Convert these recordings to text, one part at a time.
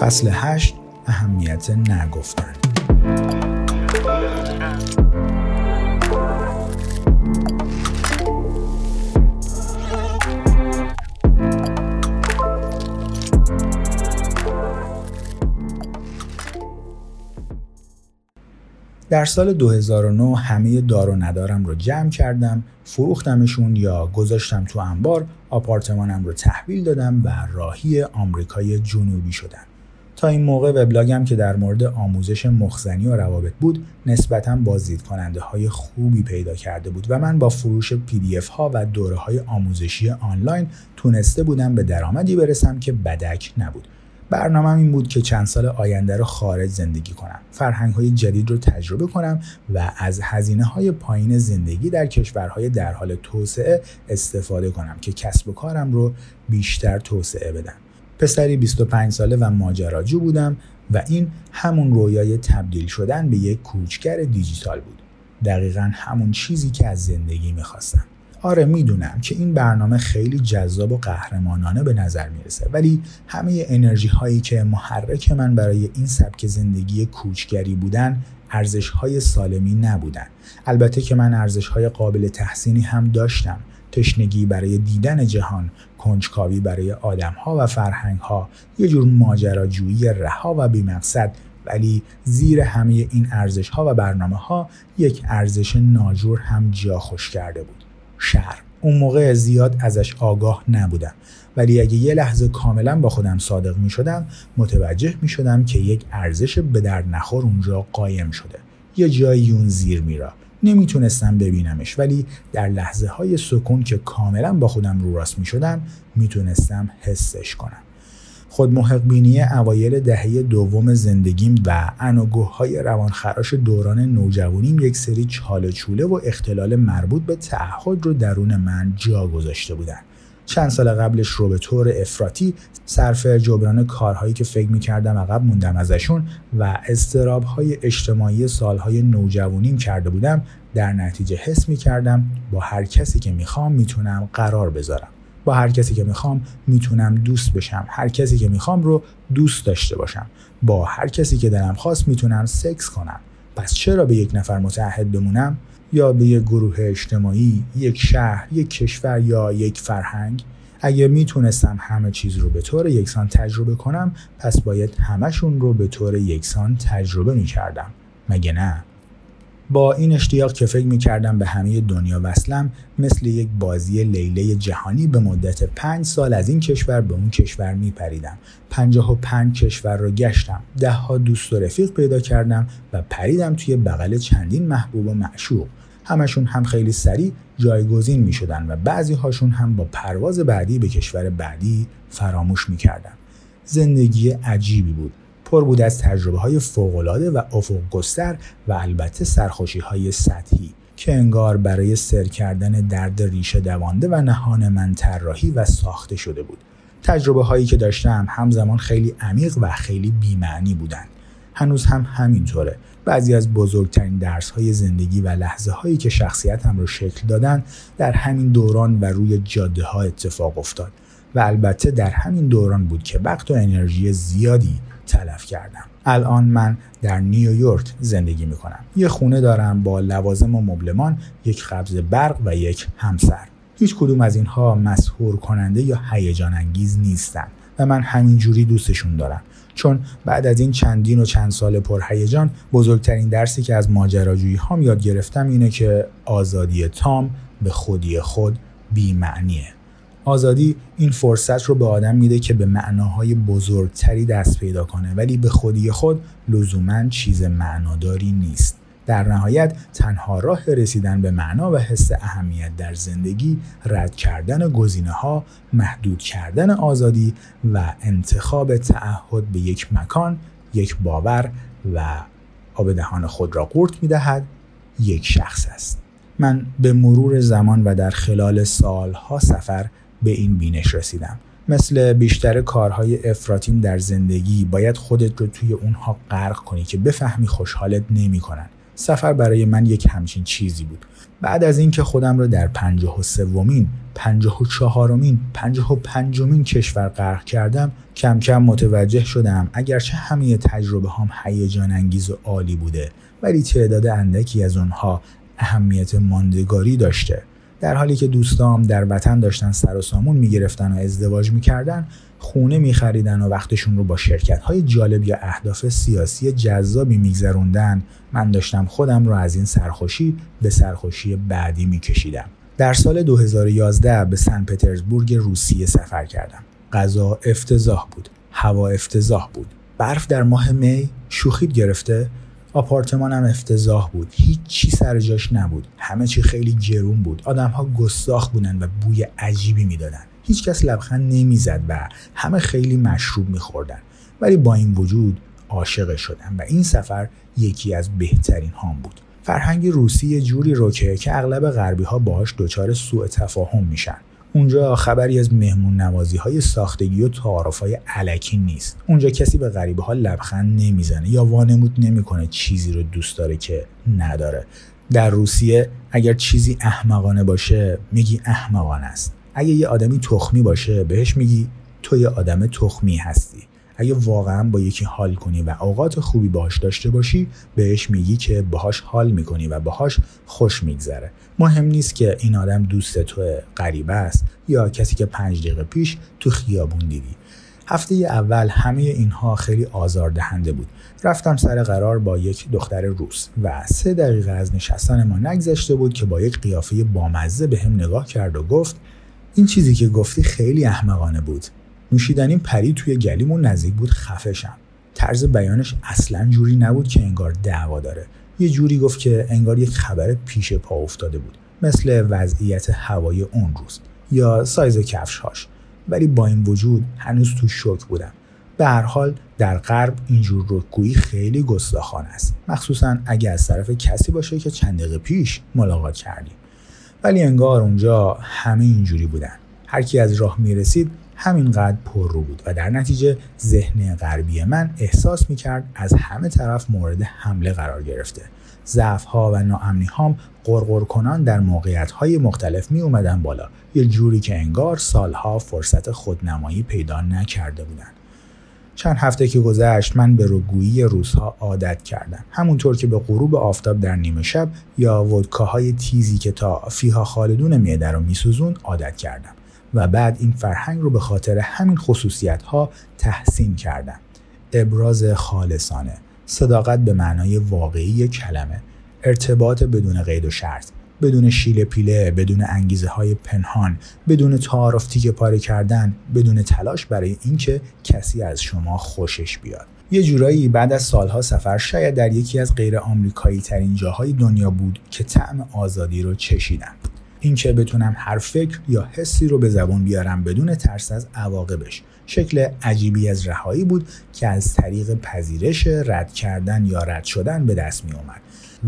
فصل 8 اهمیت نگفتن. در سال 2009 همه دار و ندارم رو جمع کردم فروختمشون یا گذاشتم تو انبار آپارتمانم رو تحویل دادم و راهی آمریکای جنوبی شدم. تا این موقع وبلاگم که در مورد آموزش مخزنی و روابط بود نسبتا بازدید کننده های خوبی پیدا کرده بود و من با فروش پی دی اف ها و دوره های آموزشی آنلاین تونسته بودم به درآمدی برسم که بدک نبود. برنامه این بود که چند سال آینده رو خارج زندگی کنم. فرهنگ های جدید رو تجربه کنم و از هزینه های پایین زندگی در کشورهای در حال توسعه استفاده کنم که کسب و کارم رو بیشتر توسعه بدم پسری 25 ساله و ماجراجو بودم و این همون رویای تبدیل شدن به یک کوچگر دیجیتال بود. دقیقا همون چیزی که از زندگی می‌خواستم. آره می‌دونم که این برنامه خیلی جذاب و قهرمانانه به نظر می‌رسه ولی همه انرژی هایی که محرک من برای این سبک زندگی کوچگری بودن ارزش های سالمی نبودن. البته که من ارزش های قابل تحسینی هم داشتم. تشنگی برای دیدن جهان کنجکاوی برای آدم ها و فرهنگ ها یه جور ماجراجویی رها و بیمقصد. ولی زیر همه این ارزش ها و برنامه ها یک ارزش ناجور هم جا خوش کرده بود. شهر. اون موقع زیاد ازش آگاه نبودم. ولی اگه یه لحظه کاملا با خودم صادق می شدم متوجه می شدم که یک ارزش به در نخور اونجا قایم شده. یه جایی اون زیر میرا. نمی‌تونستم ببینمش ولی در لحظه های سکون که کاملا با خودم رو راست می شدم می‌تونستم حسش کنم. خود بینی اوایل دهه دوم زندگیم و انوگوه های روانخراش دوران نوجوانیم یک سری چاله چوله و اختلال مربوط به تعهد رو درون من جا گذاشته بودن. چند سال قبلش رو به طور افراطی صرف جبران کارهایی که فکر می‌کردم عقب موندم ازشون و استراب های اجتماعی سالهای نوجوانیم کرده بودم در نتیجه حس می‌کردم با هر کسی که می‌خوام می‌تونم قرار بذارم. با هر کسی که می‌خوام می‌تونم دوست بشم. هر کسی که می‌خوام رو دوست داشته باشم. با هر کسی که دلم خواست می‌تونم سکس کنم. پس چرا به یک نفر متعهد بمونم؟ یا به یک گروه اجتماعی یک شهر یک کشور یا یک فرهنگ؟ اگه می‌تونستم همه چیز رو به طور یکسان تجربه کنم پس باید همشون رو به طور یکسان تجربه می‌کردم. مگه نه؟ با این اشتیاق که فکر می کردم به همه دنیا وصلم مثل یک بازی لیله جهانی به مدت پنج سال از این کشور به اون کشور می پریدم. پنجاه و پنج کشور رو گشتم. ده ها دوست و رفیق پیدا کردم و پریدم توی بغل چندین محبوب و معشوق. همشون هم خیلی سریع جایگزین می شدن و بعضی هاشون هم با پرواز بعدی به کشور بعدی فراموش می کردن. زندگی عجیبی بود پر بود از تجربه های فوقالعاده و افق گستر و البته سرخوشی های سطحی که انگار برای سر کردن درد ریشه دوانده و نهان من طراحی و ساخته شده بود. تجربه هایی که داشتم همزمان خیلی عمیق و خیلی بیمعنی بودند. هنوز هم همینطوره. بعضی از بزرگترین درس های زندگی و لحظه هایی که شخصیتم رو شکل دادن در همین دوران و روی جاده ها اتفاق افتاد. و البته در همین دوران بود که وقت و انرژی زیادی تلف کردم. الان من در نیویورک زندگی می‌کنم. یه خونه دارم با لوازم و مبلمان یک قبض برق و یک همسر. هیچ کدوم از اینها مسهور کننده یا هیجان انگیز نیستن و من همینجوری دوستشون دارم. چون بعد از این چندین و چند سال پرهیجان بزرگترین درسی که از ماجراجویی هام یاد گرفتم اینه که آزادی تام به خودی خود بیمعنیه. آزادی این فرصت رو به آدم میده که به معناهای بزرگتری دست پیدا کنه. ولی به خودی خود لزوما چیز معناداری نیست. در نهایت تنها راه رسیدن به معنا و حس اهمیت در زندگی رد کردن گزینه ها محدود کردن آزادی و انتخاب تعهد به یک مکان یک باور و آب دهان خود را قورت می‌دهد یک شخص است. من به مرور زمان و در خلال سالها سفر به این بینش رسیدم. مثل بیشتر کارهای افراتیم در زندگی باید خودت رو توی اونها غرق کنی که بفهمی خوشحالت نمی‌کنن. سفر برای من یک همچین چیزی بود. بعد از اینکه خودم را در پنجاه و سومین پنجاه و چهارمین پنجاه و پنجمین کشور غرق کردم کم کم متوجه شدم اگرچه همه تجربه هم هیجان انگیز و عالی بوده ولی تعداد اندکی از اونها اهمیت ماندگاری داشته. در حالی که دوستام در وطن داشتن سر و سامون می‌گرفتن و ازدواج می‌کردن خونه میخریدن و وقتشون رو با شرکت های جالب یا اهداف سیاسی جذابی میگذروندن من داشتم خودم رو از این سرخوشی به سرخوشی بعدی میکشیدم. در سال 2011 به سن پترزبورگ روسیه سفر کردم. غذا افتضاح بود هوا افتضاح بود. برف در ماه می شوخید گرفته آپارتمانم افتضاح بود. هیچ چی سر جاش نبود. همه چی خیلی گرون بود. آدمها گستاخ بودن و بوی عجیبی می‌دادن. هیچکس لبخند نمی‌زد و همه خیلی مشروب میخوردن. ولی با این وجود عاشق شدم و این سفر یکی از بهترین هام بود. فرهنگ روسی یه جوری روکه که اغلب غربی ها باهاش دچار سوء تفاهم میشن. اونجا خبری از مهمون نوازی های ساختگی و تعارف های علکی نیست. اونجا کسی به غریبه ها لبخند نمی‌زنه یا وانمود نمی‌کنه چیزی رو دوست داره که نداره. در روسیه اگر چیزی احمقانه باشه میگی احمقانه است. اگه یه آدمی تخمی باشه بهش میگی تو یه آدم تخمی هستی. اگه واقعا با یکی حال کنی و اوقات خوبی باهاش داشته باشی بهش میگی که باهاش حال می‌کنی و باهاش خوش میگذره. مهم نیست که این آدم دوست تو غریبه است یا کسی که پنج دقیقه پیش تو خیابون دیدی. هفته اول همه اینها خیلی آزاردهنده بود. رفتم سر قرار با یک دختر روس و سه دقیقه از نشستن ما نگذشته بود که با یک قیافه بامزه به هم نگاه کرد و گفت این چیزی که گفتی خیلی احمقانه بود. نوشیدنیم پری توی گلیمون نزدیک بود خفشم طرز بیانش اصلا جوری نبود که انگار دعوا داره. یه جوری گفت که انگار یک خبر پیش پا افتاده بود مثل وضعیت هوای اون روز یا سایز کفش هاش ولی با این وجود هنوز تو شوک بودم. به هر حال در غرب اینجور رکگویی خیلی گستاخانه است. مخصوصا اگه از طرف کسی باشه که چند دقیقه پیش ملاقات کردیم. ولی انگار اونجا همه اینجوری بودن. هر کی از راه می‌رسید همینقدر پر رو بود و در نتیجه ذهن غربی من احساس می‌کرد از همه طرف مورد حمله قرار گرفته. ضعف ها و ناامنی هام قرقر کنان در موقعیت های مختلف می اومدن بالا. یه جوری که انگار سالها فرصت خودنمایی پیدا نکرده بودن چند هفته که گذشت من به روگویی روزها عادت کردم. همونطور که به غروب آفتاب در نیمه شب یا ودکاهای تیزی که تا فیها خالدون معده رو میسوزون عادت کردم. و بعد این فرهنگ رو به خاطر همین خصوصیت ها تحسین کردم ابراز خالصانه صداقت به معنای واقعی کلمه ارتباط بدون قید و شرط بدون شیل پیله بدون انگیزه های پنهان بدون تعارف تیکه پاره کردن بدون تلاش برای اینکه کسی از شما خوشش بیاد. یه جورایی بعد از سالها سفر شاید در یکی از غیر آمریکایی ترین جاهای دنیا بود که طعم آزادی رو چشیدم. اینکه بتونم هر فکر یا حسی رو به زبان بیارم بدون ترس از عواقبش. شکل عجیبی از رهایی بود که از طریق پذیرش رد کردن یا رد شدن به دست می اومد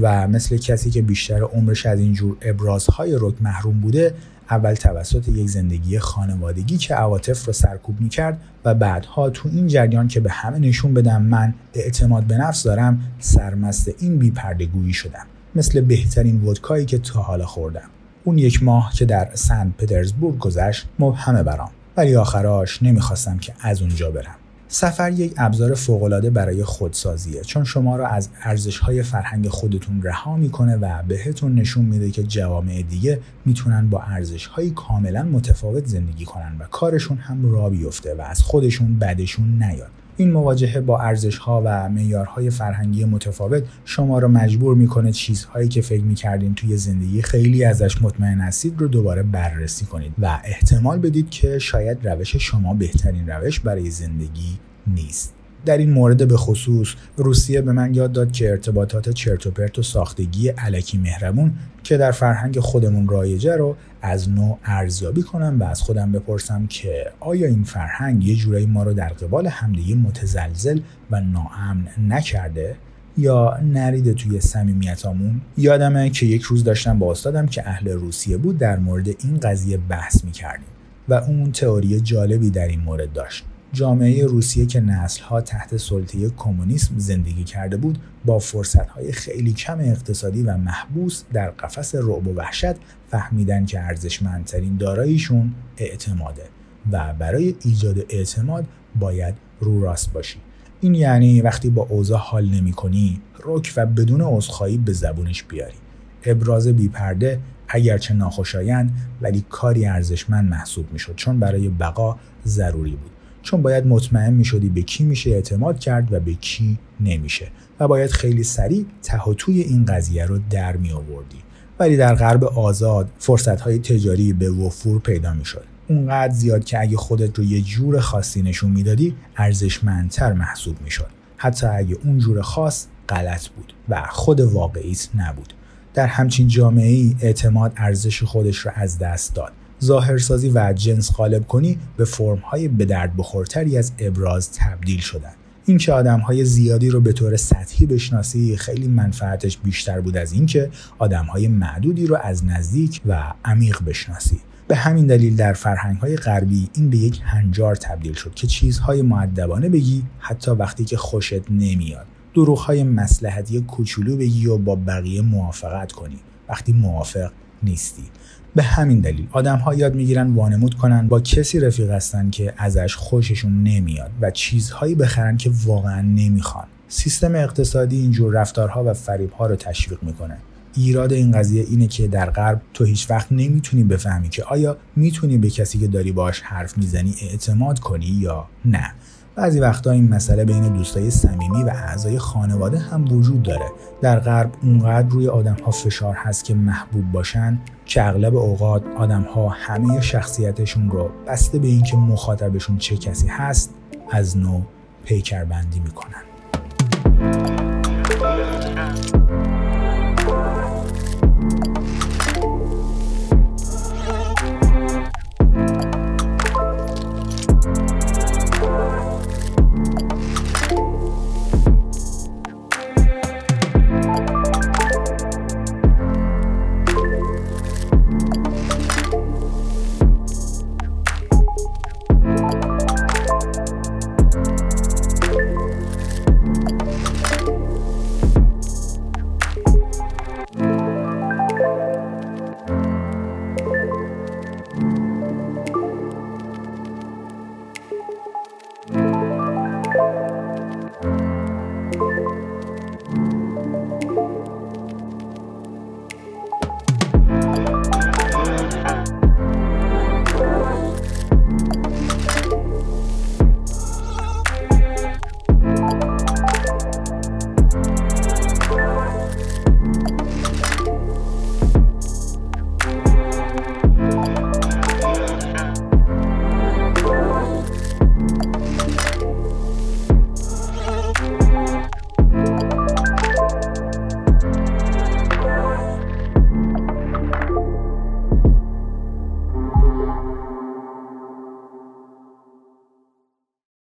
و مثل کسی که بیشتر عمرش از اینجور ابرازهای رک محروم بوده اول توسط یک زندگی خانوادگی که عواطف رو سرکوب می کرد و بعدها تو این جریان که به همه نشون بدم من اعتماد به نفس دارم سرمست این بیپردگویی شدم. مثل بهترین ودکایی که تا حالا خوردم. اون یک ماه که در سن پترزبورگ گذشت مبهمه برام. ولی آخراش نمی‌خواستم که از اونجا برم. سفر یک ابزار فوقالعاده برای خودسازیه. چون شما را از ارزشهای فرهنگ خودتون رها می‌کنه و بهتون نشون میده که جوامع دیگه می‌تونن با ارزشهایی کاملا متفاوت زندگی کنن و کارشون هم را بیفته و از خودشون بدشون نیاد. این مواجهه با ارزش ها و معیارهای فرهنگی متفاوت شما را مجبور می‌کنه چیزهایی که فکر می‌کردین توی زندگی خیلی ازش مطمئن هستید رو دوباره بررسی کنید و احتمال بدید که شاید روش شما بهترین روش برای زندگی نیست. در این مورد به خصوص روسیه به من یاد داد که ارتباطات چرت و ساختگی علکی مهربون که در فرهنگ خودمون رایجه رو از نوع ارزیابی کنم و از خودم بپرسم که آیا این فرهنگ یه جورایی ما رو در قبال همدیگه متزلزل و ناامن نکرده یا نریده توی صمیمیتامون؟ یادمه که یک روز داشتم با استادم که اهل روسیه بود در مورد این قضیه بحث می‌کردیم و اون تئوری جالبی در این مورد داشت. جامعه روسیه که نسلها تحت سلطه کمونیسم زندگی کرده بود با فرصتهای خیلی کم اقتصادی و محبوس در قفس رعب و وحشت فهمیدن که ارزشمندترین داراییشون اعتماده و برای ایجاد اعتماد باید رو راست باشی. این یعنی وقتی با اوضاع حال نمی کنی رک و بدون عذرخواهی به زبونش بیاری. ابراز بیپرده اگرچه ناخوشایند ولی کاری ارزشمند محسوب می‌شد چون برای بقا ضروری بود. چون باید مطمئن می‌شدی به کی میشه اعتماد کرد و به کی نمیشه و باید خیلی سریع ته توی این قضیه رو در می آوردی ولی در غرب آزاد فرصت های تجاری به وفور پیدا می‌شد. اونقدر زیاد که اگه خودت رو یه جور خاصی نشون می‌دادی ارزشمندتر محسوب می‌شد. حتی اگه اون جور خاص غلط بود و خود واقعیت نبود. در همچین جامعه ای اعتماد ارزش خودش رو از دست داد. ظاهرسازی و جنس غالب کنی به فرمهای به درد بخورتری از ابراز تبدیل شدن. اینکه آدم های زیادی رو به طور سطحی بشناسی خیلی منفعتش بیشتر بود از اینکه آدم های معدودی رو از نزدیک و عمیق بشناسی. به همین دلیل در فرهنگ های غربی این به یک هنجار تبدیل شد که چیزهای معدبانه بگی حتی وقتی که خوشت نمیاد. دروغ های مسلحتی کوچولو بگی و با بقیه موافقت کنی. وقتی موافق نیستی. به همین دلیل آدم ها یاد می‌گیرن وانمود کنن با کسی رفیق هستن که ازش خوششون نمیاد و چیزهایی بخرن که واقعا نمی‌خوان. سیستم اقتصادی اینجور رفتارها و فریبها رو تشویق می‌کنه. ایراد این قضیه اینه که در غرب تو هیچ وقت نمی‌تونی بفهمی که آیا می‌تونی به کسی که داری باش حرف می‌زنی اعتماد کنی یا نه. بعضی وقتا این مسئله بین دوستای صمیمی و اعضای خانواده هم وجود داره. در غرب اونقدر روی آدم ها فشار هست که محبوب باشن که اغلب اوقات آدم ها همه شخصیتشون رو بسته به اینکه مخاطبشون چه کسی هست از نو پیکربندی می‌کنن.